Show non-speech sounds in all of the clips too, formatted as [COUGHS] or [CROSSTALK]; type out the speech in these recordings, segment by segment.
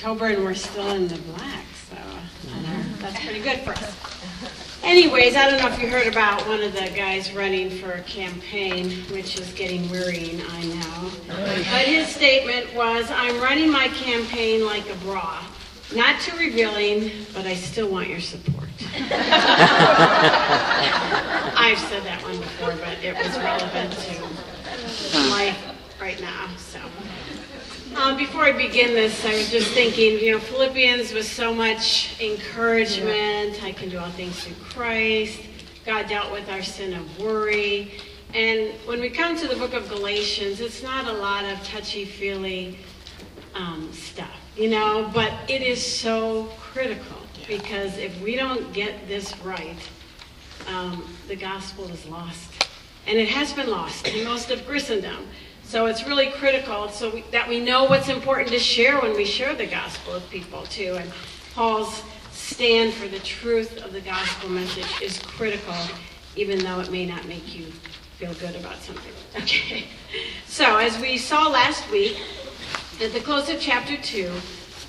October and we're still in the black, so that's pretty good for us. Anyways, I don't know if you heard about one of the guys running for a campaign, which is getting worrying, I know. But his statement was, I'm running my campaign like a bra. Not too revealing, but I still want your support. [LAUGHS] I've said that one before, but it was relevant to life right now, so. Uh, before I begin this, I was just thinking, you know, Philippians was so much encouragement. I can do all things through Christ. God dealt with our sin of worry. And when we come to the book of Galatians, it's not a lot of touchy-feely um, stuff, you know, but it is so critical because if we don't get this right, um, the gospel is lost. And it has been lost in most of Christendom. So it's really critical so we, that we know what's important to share when we share the gospel with people too. And Paul's stand for the truth of the gospel message is critical, even though it may not make you feel good about something. [LAUGHS] Okay. So as we saw last week, at the close of chapter 2,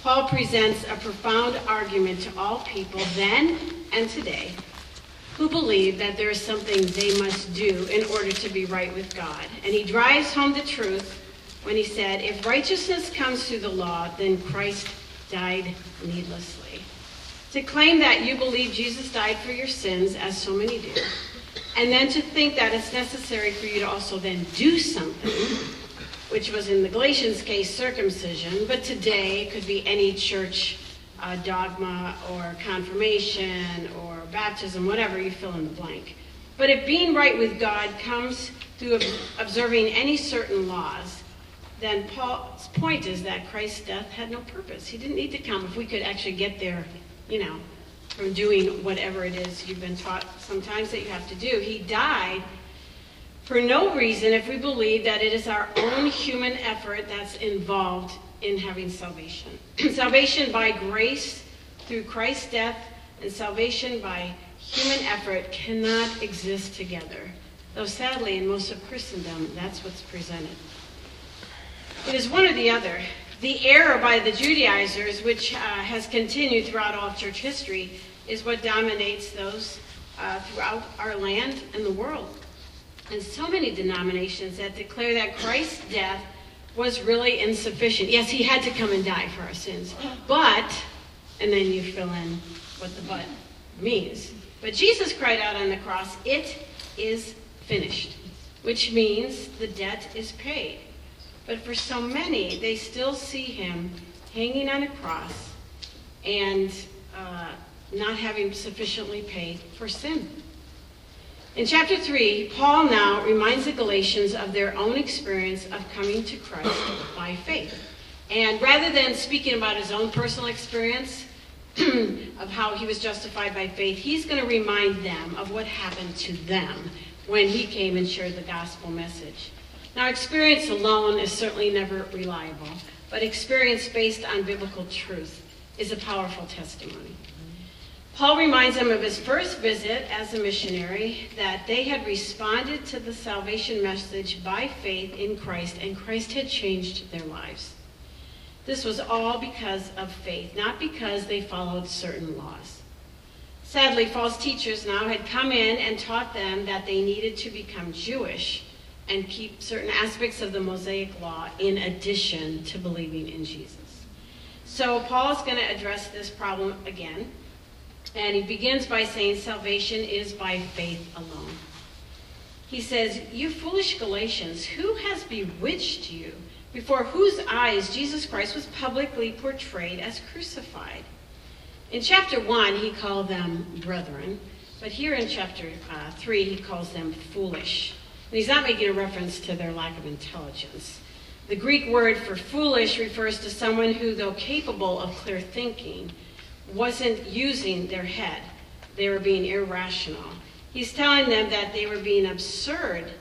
Paul presents a profound argument to all people then and today who believe that there is something they must do in order to be right with God. And he drives home the truth when he said, If righteousness comes through the law, then Christ died needlessly. To claim that you believe Jesus died for your sins, as so many do, and then to think that it's necessary for you to also then do something, which was in the Galatians case circumcision, but today it could be any church uh, dogma or confirmation or baptism, whatever you fill in the blank. But if being right with God comes through observing any certain laws, then Paul's point is that Christ's death had no purpose. He didn't need to come if we could actually get there, you know, from doing whatever it is you've been taught sometimes that you have to do. He died for no reason if we believe that it is our own human effort that's involved in having salvation. [CLEARS THROAT] salvation by grace through Christ's death and salvation by human effort cannot exist together. Though sadly, in most of Christendom, that's what's presented. It is one or the other. The error by the Judaizers, which uh, has continued throughout all church history, is what dominates those uh, throughout our land and the world. And so many denominations that declare that Christ's death was really insufficient. Yes, he had to come and die for our sins. But, and then you fill in what the but means. But Jesus cried out on the cross, It is finished, which means the debt is paid. But for so many, they still see him hanging on a cross and uh, not having sufficiently paid for sin. In chapter 3, Paul now reminds the Galatians of their own experience of coming to Christ by faith. And rather than speaking about his own personal experience of how he was justified by faith, he's going to remind them of what happened to them when he came and shared the gospel message. Now, experience alone is certainly never reliable, but experience based on biblical truth is a powerful testimony. Paul reminds them of his first visit as a missionary that they had responded to the salvation message by faith in Christ, and Christ had changed their lives. This was all because of faith, not because they followed certain laws. Sadly, false teachers now had come in and taught them that they needed to become Jewish and keep certain aspects of the Mosaic law in addition to believing in Jesus. So Paul is going to address this problem again and he begins by saying salvation is by faith alone. He says, You foolish Galatians, who has bewitched you, before whose eyes Jesus Christ was publicly portrayed as crucified? In chapter 1, he called them brethren, but here in chapter uh, 3, he calls them foolish. And he's not making a reference to their lack of intelligence. The Greek word for foolish refers to someone who, though capable of clear thinking, wasn't using their head. They were being irrational. He's telling them that they were being absurd,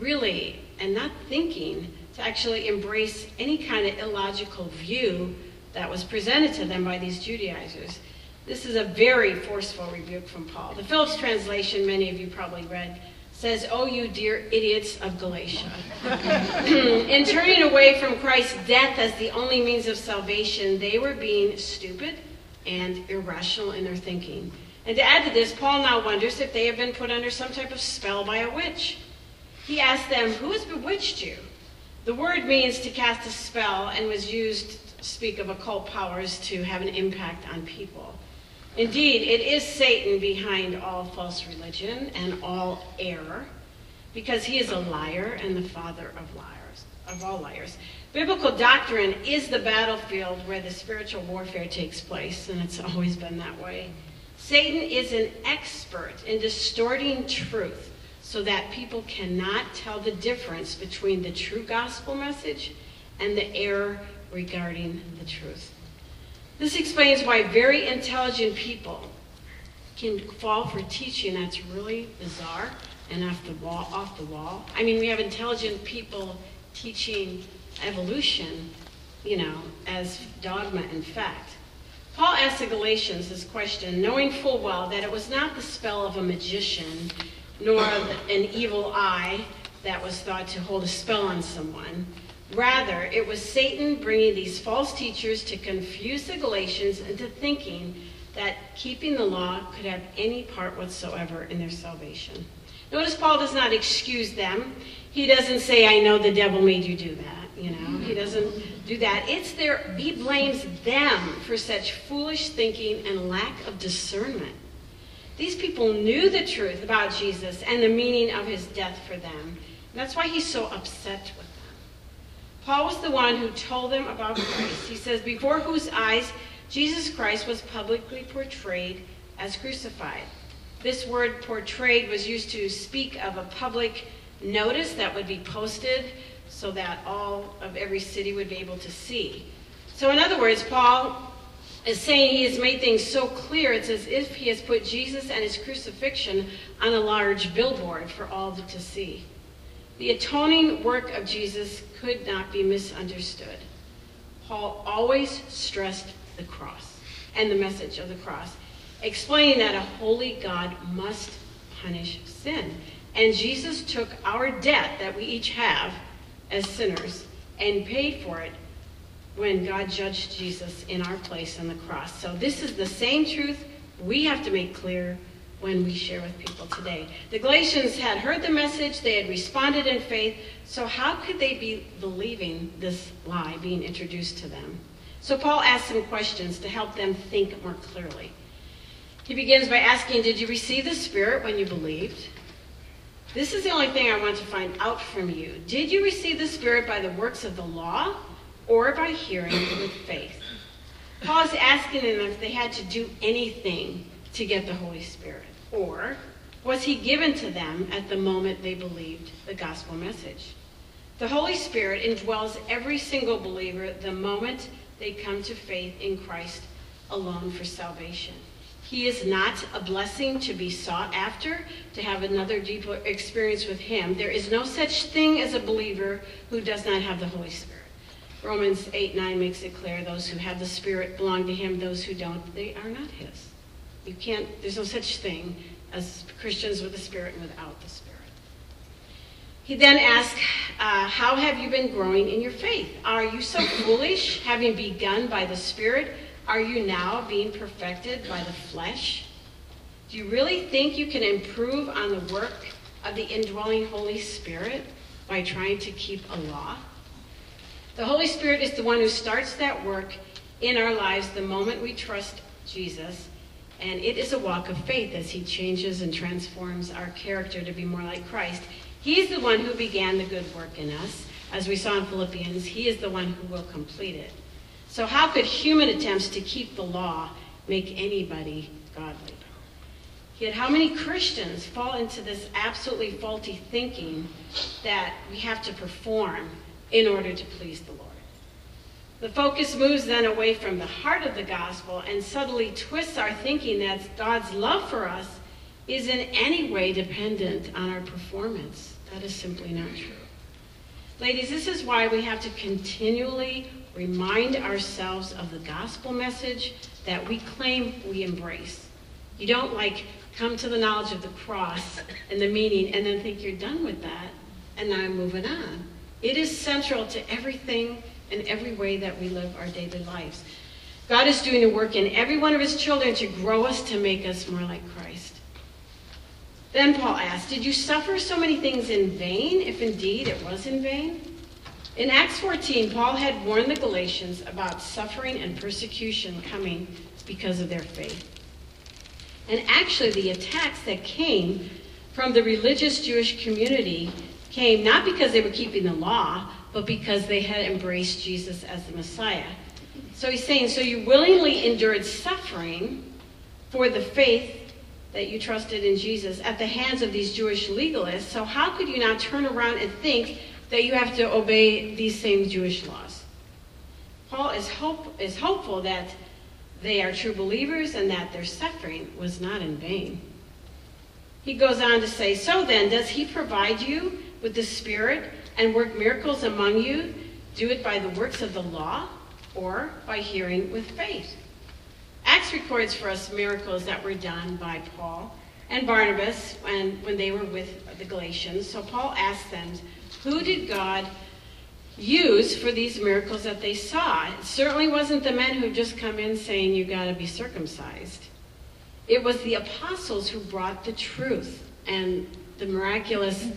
really, and not thinking to actually embrace any kind of illogical view that was presented to them by these Judaizers. This is a very forceful rebuke from Paul. The Phillips translation, many of you probably read, says, Oh, you dear idiots of Galatia. [LAUGHS] in turning away from Christ's death as the only means of salvation, they were being stupid and irrational in their thinking. And to add to this, Paul now wonders if they have been put under some type of spell by a witch. He asks them, Who has bewitched you? The word means to cast a spell and was used to speak of occult powers to have an impact on people. Indeed, it is Satan behind all false religion and all error, because he is a liar and the father of liars, of all liars. Biblical doctrine is the battlefield where the spiritual warfare takes place, and it's always been that way. Satan is an expert in distorting truth so that people cannot tell the difference between the true gospel message and the error regarding the truth. This explains why very intelligent people can fall for teaching that's really bizarre and off the wall. Off the wall. I mean, we have intelligent people teaching evolution, you know, as dogma and fact. Paul asked the Galatians this question, knowing full well that it was not the spell of a magician, nor an evil eye that was thought to hold a spell on someone. Rather, it was Satan bringing these false teachers to confuse the Galatians into thinking that keeping the law could have any part whatsoever in their salvation. Notice Paul does not excuse them. He doesn't say, I know the devil made you do that. You know, he doesn't do that. It's their, he blames them for such foolish thinking and lack of discernment. These people knew the truth about Jesus and the meaning of his death for them. That's why he's so upset with them. Paul was the one who told them about Christ. He says, before whose eyes Jesus Christ was publicly portrayed as crucified. This word portrayed was used to speak of a public notice that would be posted so that all of every city would be able to see. So, in other words, Paul is saying he has made things so clear, it's as if he has put Jesus and his crucifixion on a large billboard for all to see. The atoning work of Jesus could not be misunderstood. Paul always stressed the cross and the message of the cross, explaining that a holy God must punish sin. And Jesus took our debt that we each have as sinners and paid for it when God judged Jesus in our place on the cross. So this is the same truth we have to make clear when we share with people today. The Galatians had heard the message, they had responded in faith, so how could they be believing this lie being introduced to them? So Paul asks some questions to help them think more clearly. He begins by asking, Did you receive the Spirit when you believed? This is the only thing I want to find out from you. Did you receive the Spirit by the works of the law or by hearing with faith? Paul is asking them if they had to do anything to get the Holy Spirit? Or was he given to them at the moment they believed the gospel message? The Holy Spirit indwells every single believer the moment they come to faith in Christ alone for salvation. He is not a blessing to be sought after, to have another deeper experience with Him. There is no such thing as a believer who does not have the Holy Spirit. Romans 8 9 makes it clear those who have the Spirit belong to Him, those who don't, they are not His. You can't, there's no such thing as Christians with the Spirit and without the Spirit. He then asks, uh, How have you been growing in your faith? Are you so foolish, having begun by the Spirit? Are you now being perfected by the flesh? Do you really think you can improve on the work of the indwelling Holy Spirit by trying to keep a law? The Holy Spirit is the one who starts that work in our lives the moment we trust Jesus and it is a walk of faith as he changes and transforms our character to be more like Christ. He's the one who began the good work in us. As we saw in Philippians, he is the one who will complete it. So, how could human attempts to keep the law make anybody godly? Yet, how many Christians fall into this absolutely faulty thinking that we have to perform in order to please the Lord? The focus moves then away from the heart of the gospel and subtly twists our thinking that God's love for us is in any way dependent on our performance. That is simply not true. Ladies, this is why we have to continually remind ourselves of the gospel message that we claim we embrace. You don't like come to the knowledge of the cross and the meaning and then think you're done with that and now I'm moving on. It is central to everything and every way that we live our daily lives. God is doing a work in every one of his children to grow us to make us more like Christ. Then Paul asked, Did you suffer so many things in vain, if indeed it was in vain? In Acts 14, Paul had warned the Galatians about suffering and persecution coming because of their faith. And actually, the attacks that came from the religious Jewish community came not because they were keeping the law, but because they had embraced Jesus as the Messiah. So he's saying, so you willingly endured suffering for the faith that you trusted in Jesus at the hands of these Jewish legalists. So how could you not turn around and think that you have to obey these same Jewish laws? Paul is, hope, is hopeful that they are true believers and that their suffering was not in vain. He goes on to say, So then, does he provide you with the Spirit and work miracles among you? Do it by the works of the law or by hearing with faith? Acts records for us miracles that were done by Paul and Barnabas when, when they were with the Galatians. So Paul asked them, Who did God use for these miracles that they saw? It certainly wasn't the men who just come in saying, You got to be circumcised. It was the apostles who brought the truth and the miraculous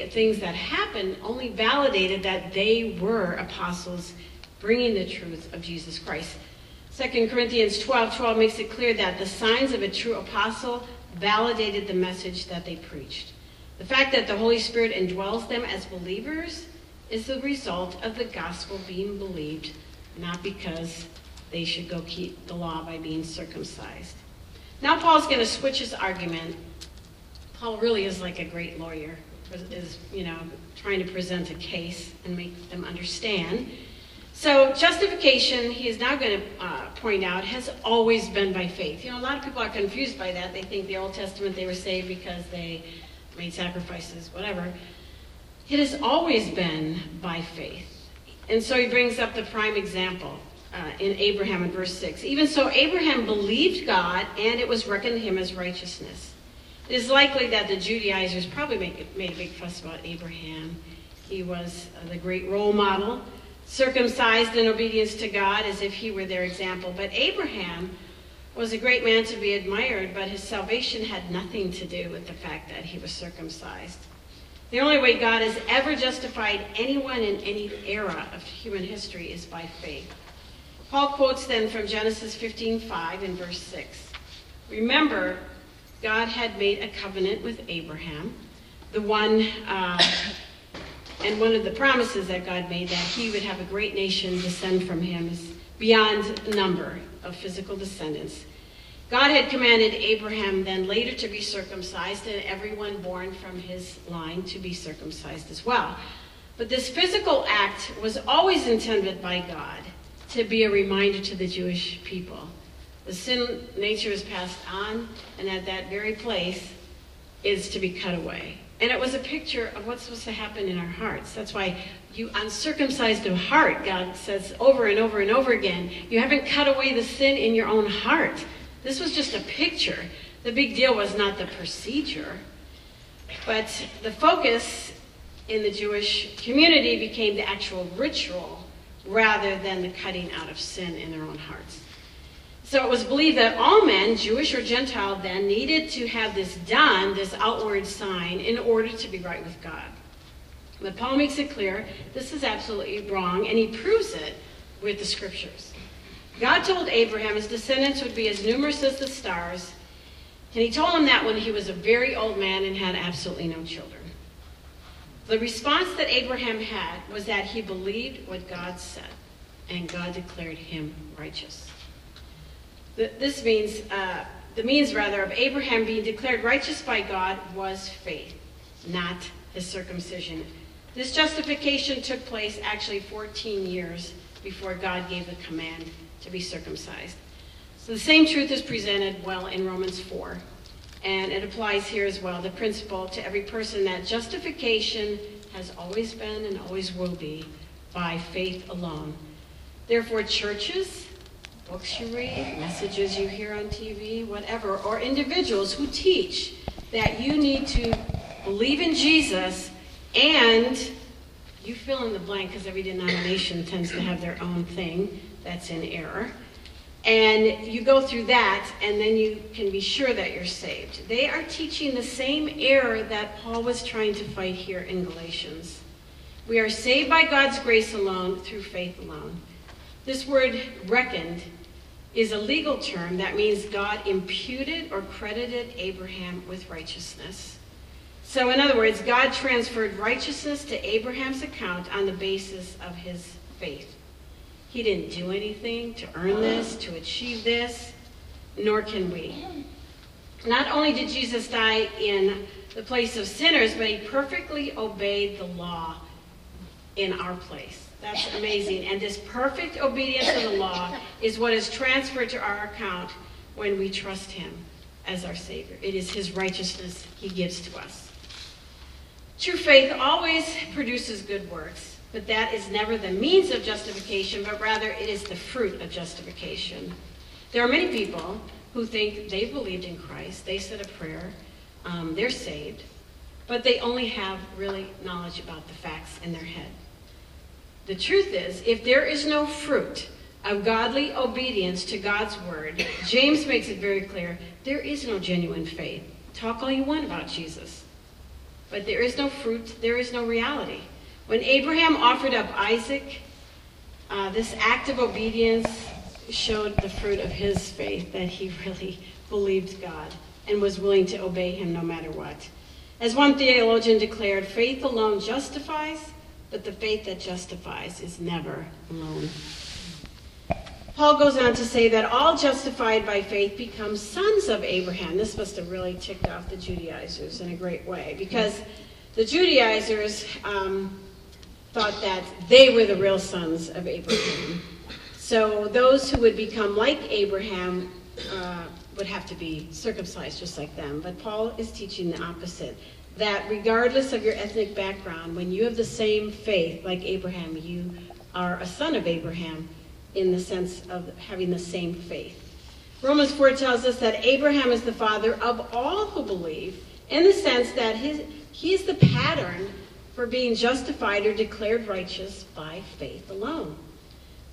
things that happened only validated that they were apostles bringing the truth of Jesus Christ. 2 Corinthians 12 12 makes it clear that the signs of a true apostle validated the message that they preached. The fact that the Holy Spirit indwells them as believers is the result of the gospel being believed, not because they should go keep the law by being circumcised. Now Paul's going to switch his argument. Paul really is like a great lawyer, is, you know, trying to present a case and make them understand. So justification, he is now going to uh, point out, has always been by faith. You know, a lot of people are confused by that. They think the Old Testament they were saved because they made sacrifices, whatever. It has always been by faith. And so he brings up the prime example uh, in Abraham in verse 6. Even so, Abraham believed God, and it was reckoned to him as righteousness. It is likely that the Judaizers probably make, made a big fuss about Abraham. He was uh, the great role model circumcised in obedience to God as if he were their example. But Abraham was a great man to be admired, but his salvation had nothing to do with the fact that he was circumcised. The only way God has ever justified anyone in any era of human history is by faith. Paul quotes then from Genesis 15:5 in verse 6. Remember, God had made a covenant with Abraham, the one uh, and one of the promises that God made that he would have a great nation descend from him is beyond number of physical descendants. God had commanded Abraham then later to be circumcised and everyone born from his line to be circumcised as well. But this physical act was always intended by God to be a reminder to the Jewish people. The sin nature is passed on, and at that very place is to be cut away. And it was a picture of what's supposed to happen in our hearts. That's why you uncircumcised of heart, God says over and over and over again. You haven't cut away the sin in your own heart. This was just a picture. The big deal was not the procedure, but the focus in the Jewish community became the actual ritual rather than the cutting out of sin in their own hearts. So it was believed that all men, Jewish or Gentile, then needed to have this done, this outward sign, in order to be right with God. But Paul makes it clear this is absolutely wrong, and he proves it with the scriptures. God told Abraham his descendants would be as numerous as the stars, and he told him that when he was a very old man and had absolutely no children. The response that Abraham had was that he believed what God said, and God declared him righteous. This means, uh, the means rather, of Abraham being declared righteous by God was faith, not his circumcision. This justification took place actually 14 years before God gave the command to be circumcised. So the same truth is presented well in Romans 4. And it applies here as well, the principle to every person that justification has always been and always will be by faith alone. Therefore, churches, books you read, messages you hear on TV, whatever, or individuals who teach that you need to believe in Jesus and you fill in the blank because every denomination tends to have their own thing that's in error. And you go through that, and then you can be sure that you're saved. They are teaching the same error that Paul was trying to fight here in Galatians. We are saved by God's grace alone, through faith alone. This word reckoned is a legal term that means God imputed or credited Abraham with righteousness. So, in other words, God transferred righteousness to Abraham's account on the basis of his faith. He didn't do anything to earn this, to achieve this, nor can we. Not only did Jesus die in the place of sinners, but he perfectly obeyed the law in our place. That's amazing. And this perfect obedience to the law is what is transferred to our account when we trust him as our Savior. It is his righteousness he gives to us. True faith always produces good works. But that is never the means of justification, but rather it is the fruit of justification. There are many people who think they've believed in Christ, they said a prayer, um, they're saved, but they only have really knowledge about the facts in their head. The truth is, if there is no fruit of godly obedience to God's word, James makes it very clear there is no genuine faith. Talk all you want about Jesus, but there is no fruit, there is no reality. When Abraham offered up Isaac, uh, this act of obedience showed the fruit of his faith that he [LAUGHS] really believed God and was willing to obey him no matter what. As one theologian declared, faith alone justifies, but the faith that justifies is never alone. Paul goes on to say that all justified by faith become sons of Abraham. This must have really ticked off the Judaizers in a great way because the Judaizers um, thought that they were the real sons of Abraham. So those who would become like Abraham uh, would have to be circumcised just like them. But Paul is teaching the opposite that regardless of your ethnic background, when you have the same faith like Abraham, you are a son of Abraham in the sense of having the same faith. Romans 4 tells us that Abraham is the father of all who believe in the sense that his, he is the pattern for being justified or declared righteous by faith alone.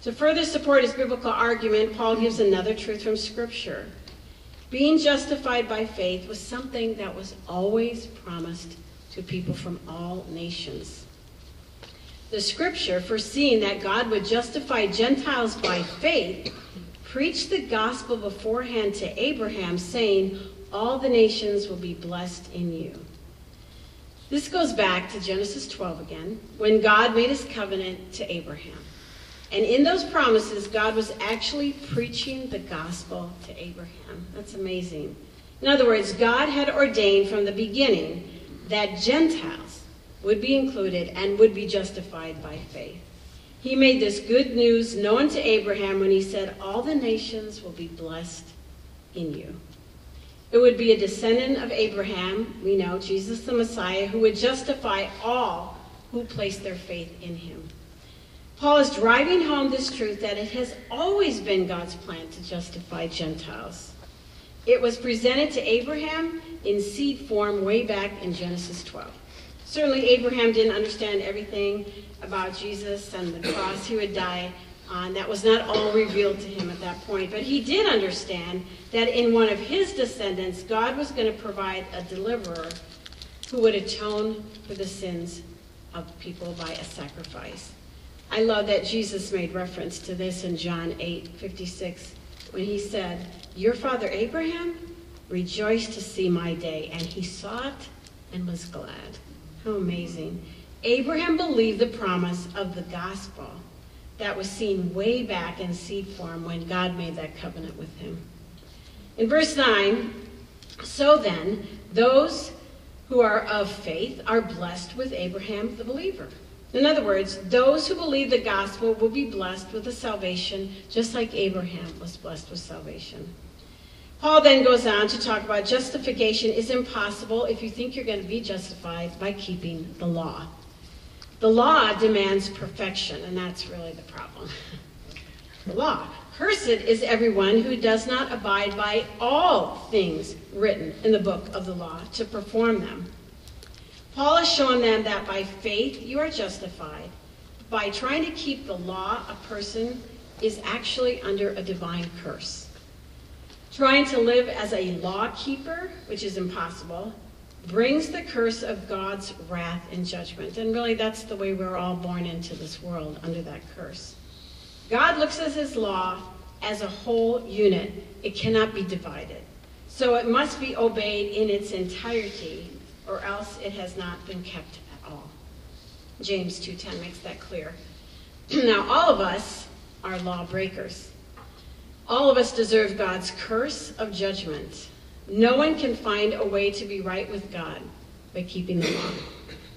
To further support his biblical argument, Paul gives another truth from Scripture. Being justified by faith was something that was always promised to people from all nations. The Scripture, foreseeing that God would justify Gentiles by faith, preached the gospel beforehand to Abraham, saying, All the nations will be blessed in you. This goes back to Genesis 12 again, when God made his covenant to Abraham. And in those promises, God was actually preaching the gospel to Abraham. That's amazing. In other words, God had ordained from the beginning that Gentiles would be included and would be justified by faith. He made this good news known to Abraham when he said, All the nations will be blessed in you. It would be a descendant of Abraham, we know, Jesus the Messiah, who would justify all who place their faith in him. Paul is driving home this truth that it has always been God's plan to justify Gentiles. It was presented to Abraham in seed form way back in Genesis 12. Certainly, Abraham didn't understand everything about Jesus and the cross he would die on. That was not all revealed to him at that point. But he did understand that in one of his descendants, God was going to provide a deliverer who would atone for the sins of people by a sacrifice. I love that Jesus made reference to this in John 8 56 when he said, Your father Abraham rejoiced to see my day, and he saw it and was glad. How amazing. Abraham believed the promise of the gospel that was seen way back in seed form when God made that covenant with him. In verse 9, so then, those who are of faith are blessed with Abraham the believer. In other words, those who believe the gospel will be blessed with the salvation, just like Abraham was blessed with salvation. Paul then goes on to talk about justification is impossible if you think you're going to be justified by keeping the law. The law demands perfection, and that's really the problem. [LAUGHS] the law. Cursed is everyone who does not abide by all things written in the book of the law to perform them. Paul has shown them that by faith you are justified. By trying to keep the law, a person is actually under a divine curse. Trying to live as a law keeper, which is impossible, brings the curse of God's wrath and judgment. And really, that's the way we're all born into this world, under that curse. God looks at his law as a whole unit, it cannot be divided. So it must be obeyed in its entirety, or else it has not been kept at all. James 2:10 makes that clear. [CLEARS THROAT] now all of us are lawbreakers. All of us deserve God's curse of judgment. No one can find a way to be right with God by keeping the law.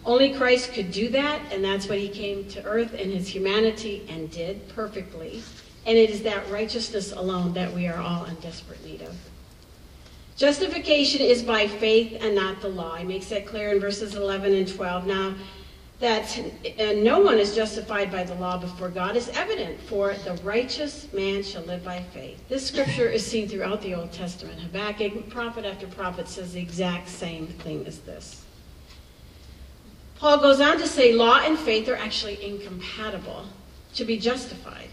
Only Christ could do that, and that's what he came to earth in his humanity and did perfectly. And it is that righteousness alone that we are all in desperate need of. Justification is by faith and not the law. He makes that clear in verses 11 and 12. Now, that no one is justified by the law before God is evident, for the righteous man shall live by faith. This scripture is seen throughout the Old Testament. Habakkuk, prophet after prophet, says the exact same thing as this. Paul goes on to say law and faith are actually incompatible to be justified.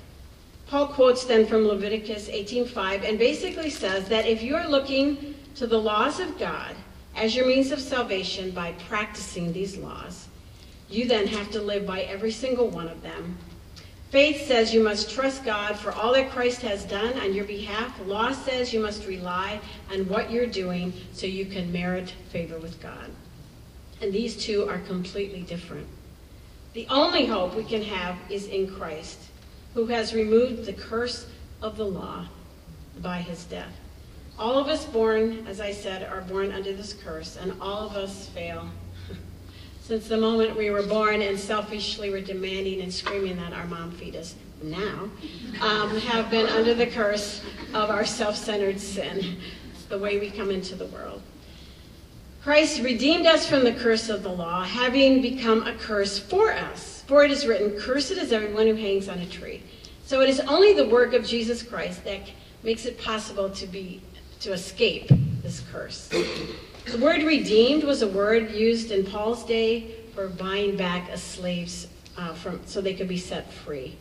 Paul quotes then from Leviticus 18:5 and basically says that if you are looking to the laws of God as your means of salvation by practicing these laws, you then have to live by every single one of them. Faith says you must trust God for all that Christ has done on your behalf. Law says you must rely on what you're doing so you can merit favor with God. And these two are completely different. The only hope we can have is in Christ, who has removed the curse of the law by his death. All of us born, as I said, are born under this curse, and all of us fail [LAUGHS] since the moment we were born and selfishly were demanding and screaming that our mom feed us now, um, have been under the curse of our self centered sin, the way we come into the world. Christ redeemed us from the curse of the law, having become a curse for us. For it is written, Cursed is everyone who hangs on a tree. So it is only the work of Jesus Christ that makes it possible to be to escape this curse. The word redeemed was a word used in Paul's day for buying back a slave's uh, from so they could be set free.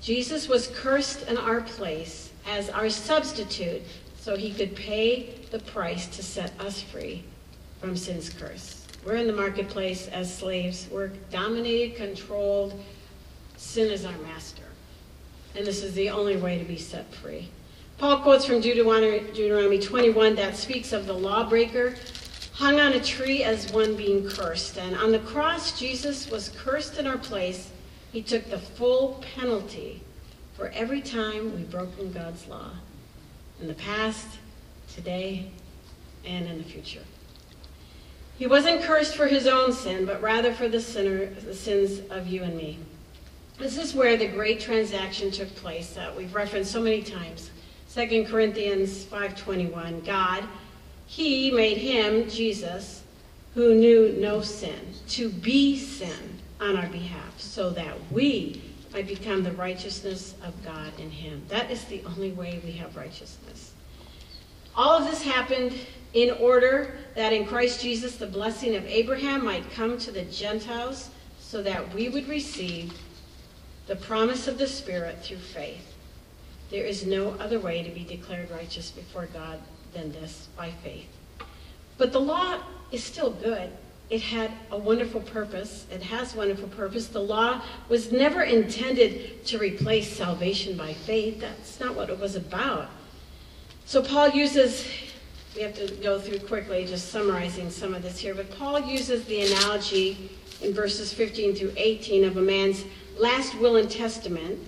Jesus was cursed in our place as our substitute so he could pay the price to set us free from sin's curse. We're in the marketplace as slaves. We're dominated, controlled. Sin is our master. And this is the only way to be set free. Paul quotes from Deuteronomy 21 that speaks of the lawbreaker hung on a tree as one being cursed. And on the cross, Jesus was cursed in our place. He took the full penalty for every time we've broken God's law in the past, today, and in the future. He wasn't cursed for his own sin, but rather for the sinner, the sins of you and me. This is where the great transaction took place that we've referenced so many times. 2 Corinthians 5:21, God, he made him, Jesus, who knew no sin, to be sin on our behalf, so that we might become the righteousness of God in him. That is the only way we have righteousness. All of this happened in order that in Christ Jesus the blessing of Abraham might come to the Gentiles so that we would receive the promise of the Spirit through faith. There is no other way to be declared righteous before God than this by faith. But the law is still good. It had a wonderful purpose. It has wonderful purpose. The law was never intended to replace salvation by faith. That's not what it was about. So Paul uses, we have to go through quickly, just summarizing some of this here, but Paul uses the analogy in verses 15 through 18 of a man's last will and testament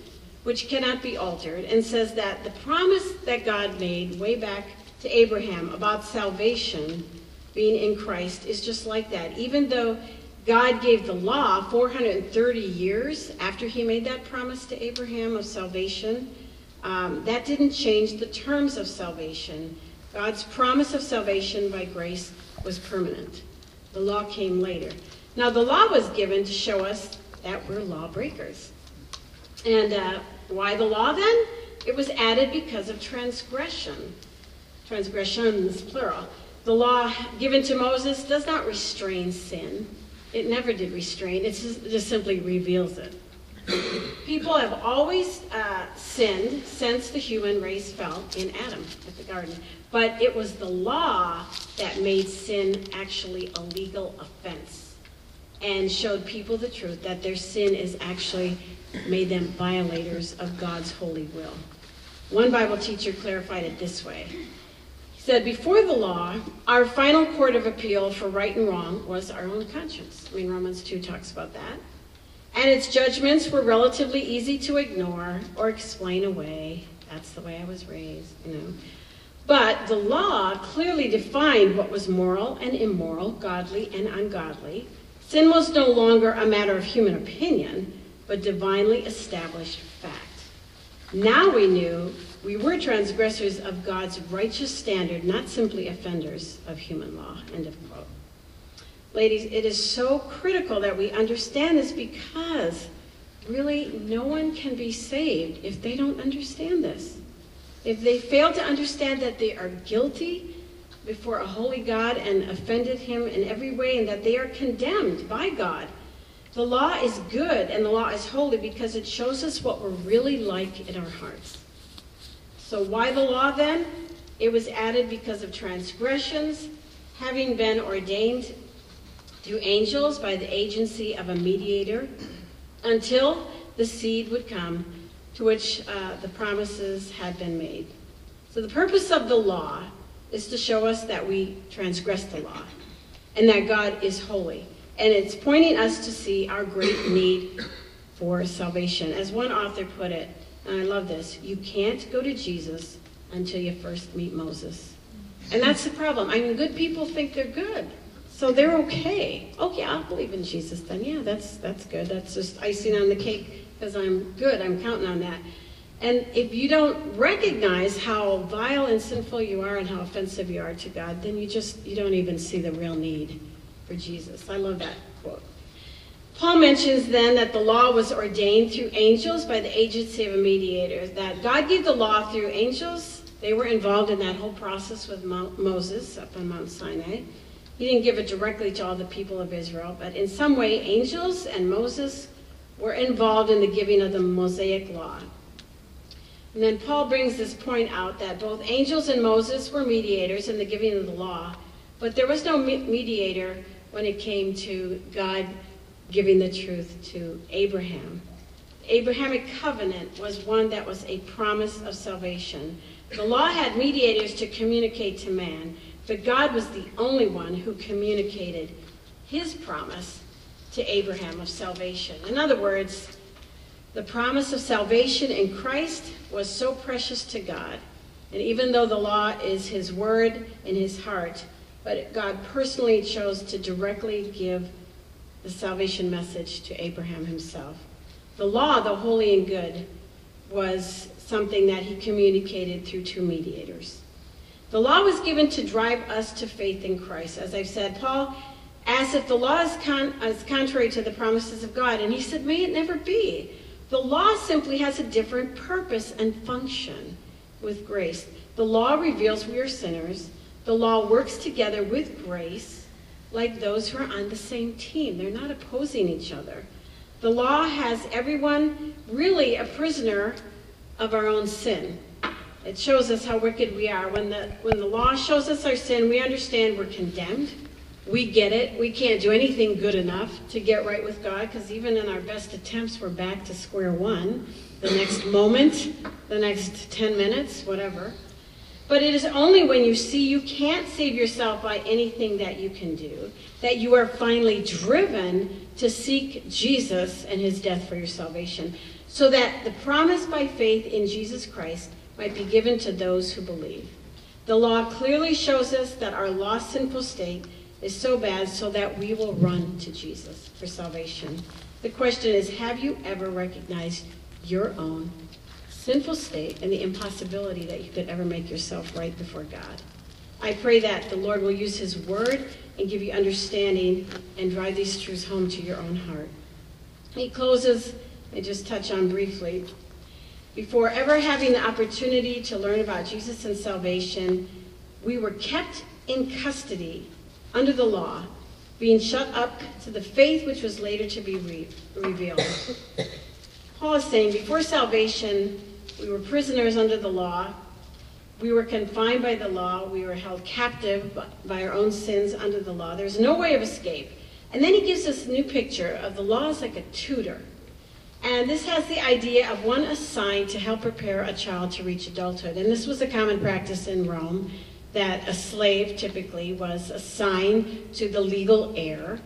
which cannot be altered, and says that the promise that God made way back to Abraham about salvation being in Christ is just like that. Even though God gave the law 430 years after he made that promise to Abraham of salvation, um, that didn't change the terms of salvation. God's promise of salvation by grace was permanent. The law came later. Now, the law was given to show us that we're lawbreakers. And uh, why the law then? it was added because of transgression. Transgressions, plural. The law given to Moses does not restrain sin. It never did restrain, it just, just simply reveals it. People have always uh, sinned since the human race fell in Adam at the garden. But it was the law that made sin actually a legal offense and showed people the truth that their sin is actually made them violators of God's holy will. One Bible teacher clarified it this way. He said, Before the law, our final court of appeal for right and wrong was our own conscience. I mean, Romans 2 talks about that. And its judgments were relatively easy to ignore or explain away. That's the way I was raised, you know. But the law clearly defined what was moral and immoral, godly and ungodly. Sin was no longer a matter of human opinion, but divinely established fact. Now we knew we were transgressors of God's righteous standard, not simply offenders of human law. End of quote. Ladies, it is so critical that we understand this because really no one can be saved if they don't understand this. If they fail to understand that they are guilty before a holy God and offended him in every way and that they are condemned by God, the law is good and the law is holy because it shows us what we're really like in our hearts. So why the law then? It was added because of transgressions, having been ordained through angels by the agency of a mediator until the seed would come to which uh, the promises had been made. So the purpose of the law is to show us that we transgress the law and that God is holy. And it's pointing us to see our great [COUGHS] need for salvation. As one author put it, and I love this, you can't go to Jesus until you first meet Moses. And that's the problem. I mean, good people think they're good. So they're okay. Oh, okay, I'll believe in Jesus then. Yeah, that's that's good. That's just icing on the cake because I'm good. I'm counting on that. And if you don't recognize how vile and sinful you are and how offensive you are to God, then you just you don't even see the real need for Jesus. I love that quote. Paul mentions then that the law was ordained through angels by the agency of a mediator. That God gave the law through angels. They were involved in that whole process with Moses up on Mount Sinai. He didn't give it directly to all the people of Israel, but in some way, angels and Moses were involved in the giving of the Mosaic law. And then Paul brings this point out that both angels and Moses were mediators in the giving of the law, but there was no mediator when it came to God giving the truth to Abraham. The Abrahamic covenant was one that was a promise of salvation. The law had mediators to communicate to man, but God was the only one who communicated his promise to Abraham of salvation. In other words, the promise of salvation in Christ was so precious to God. And even though the law is his word in his heart, but God personally chose to directly give the salvation message to Abraham himself. The law, though holy and good, was something that he communicated through two mediators. The law was given to drive us to faith in Christ. As I've said, Paul asked if the law is, con- is contrary to the promises of God, and he said, May it never be. The law simply has a different purpose and function with grace. The law reveals we are sinners. The law works together with grace like those who are on the same team. They're not opposing each other. The law has everyone really a prisoner of our own sin. It shows us how wicked we are. When the, when the law shows us our sin, we understand we're condemned. We get it. We can't do anything good enough to get right with God because even in our best attempts, we're back to square one. The next moment, the next 10 minutes, whatever. But it is only when you see you can't save yourself by anything that you can do that you are finally driven to seek Jesus and his death for your salvation. So that the promise by faith in Jesus Christ might be given to those who believe. The law clearly shows us that our lost sinful state is so bad so that we will run to Jesus for salvation. The question is have you ever recognized your own sinful state and the impossibility that you could ever make yourself right before God? I pray that the Lord will use his word and give you understanding and drive these truths home to your own heart. He closes, I just touch on briefly, Before ever having the opportunity to learn about Jesus and salvation, we were kept in custody under the law, being shut up to the faith which was later to be re- revealed. Paul is saying, before salvation, we were prisoners under the law. We were confined by the law. We were held captive by our own sins under the law. There's no way of escape. And then he gives us a new picture of the law as like a tutor. And this has the idea of one assigned to help prepare a child to reach adulthood. And this was a common practice in Rome that a slave typically was assigned to the legal heir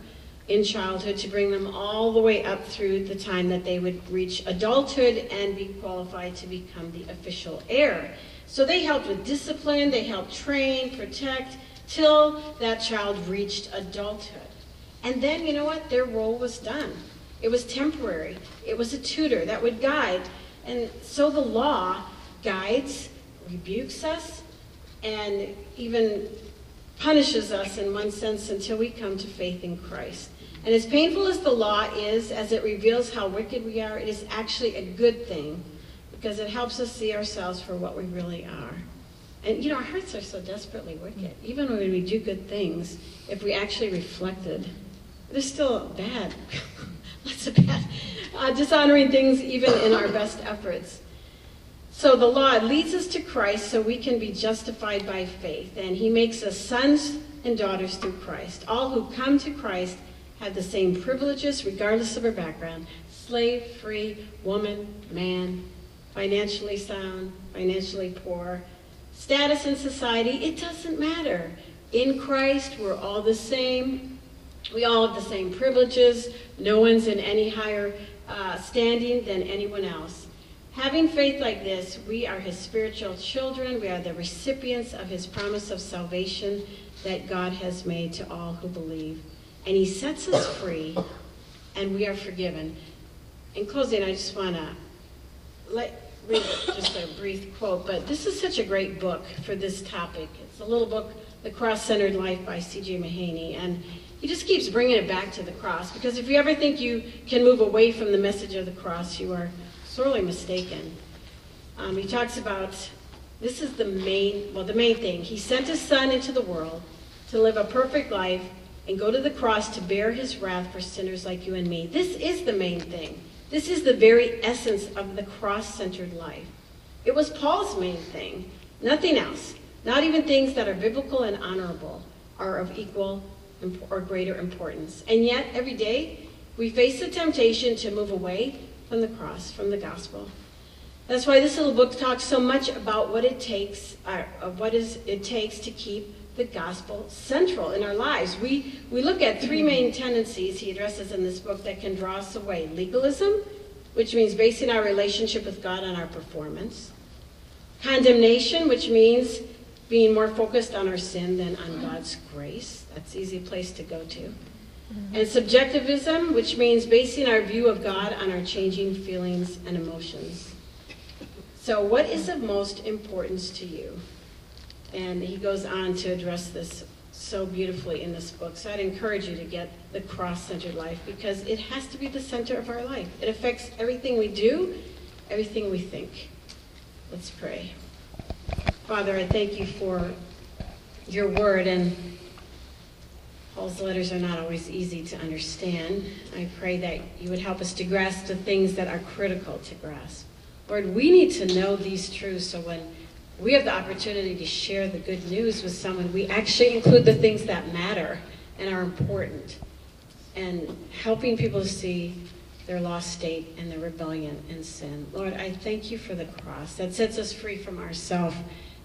in childhood to bring them all the way up through the time that they would reach adulthood and be qualified to become the official heir. So they helped with discipline, they helped train, protect, till that child reached adulthood. And then, you know what? Their role was done. It was temporary. It was a tutor that would guide. And so the law guides, rebukes us, and even punishes us in one sense until we come to faith in Christ. And as painful as the law is, as it reveals how wicked we are, it is actually a good thing because it helps us see ourselves for what we really are. And you know, our hearts are so desperately wicked. Even when we do good things, if we actually reflected, they're still bad. [LAUGHS] Of bad, uh, dishonoring things, even in our best efforts. So the law leads us to Christ so we can be justified by faith. And he makes us sons and daughters through Christ. All who come to Christ have the same privileges regardless of our background slave, free, woman, man, financially sound, financially poor, status in society, it doesn't matter. In Christ, we're all the same. We all have the same privileges. No one's in any higher uh, standing than anyone else. Having faith like this, we are his spiritual children. We are the recipients of his promise of salvation that God has made to all who believe. And he sets us free, and we are forgiven. In closing, I just want to read just a brief quote, but this is such a great book for this topic. It's a little book, The Cross-Centered Life by C.J. Mahaney, and he just keeps bringing it back to the cross, because if you ever think you can move away from the message of the cross, you are sorely mistaken. Um, he talks about this is the main, well, the main thing. He sent his son into the world to live a perfect life and go to the cross to bear his wrath for sinners like you and me. This is the main thing. This is the very essence of the cross centered life. It was Paul's main thing, nothing else. Not even things that are biblical and honorable are of equal or greater importance. And yet, every day, we face the temptation to move away from the cross, from the gospel. That's why this little book talks so much about what it takes, uh, what is it takes to keep the gospel central in our lives. We, we look at three main tendencies he addresses in this book that can draw us away. Legalism, which means basing our relationship with God on our performance. Condemnation, which means being more focused on our sin than on God's grace. That's an easy place to go to. Mm-hmm. And subjectivism, which means basing our view of God on our changing feelings and emotions. So, what is of most importance to you? And he goes on to address this so beautifully in this book. So, I'd encourage you to get the cross centered life because it has to be the center of our life. It affects everything we do, everything we think. Let's pray. Father, I thank you for your word and Paul's letters are not always easy to understand. I pray that you would help us to grasp the things that are critical to grasp. Lord, we need to know these truths so when we have the opportunity to share the good news with someone, we actually include the things that matter and are important. And helping people see their lost state and their rebellion and sin. Lord, I thank you for the cross that sets us free from ourself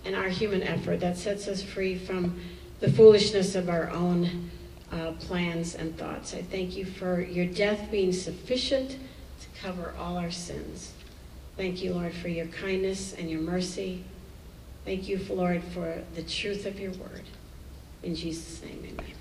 and our human effort, that sets us free from the foolishness of our own uh, plans and thoughts. I thank you for your death being sufficient to cover all our sins. Thank you, Lord, for your kindness and your mercy. Thank you, Lord, for the truth of your word. In Jesus' name, amen.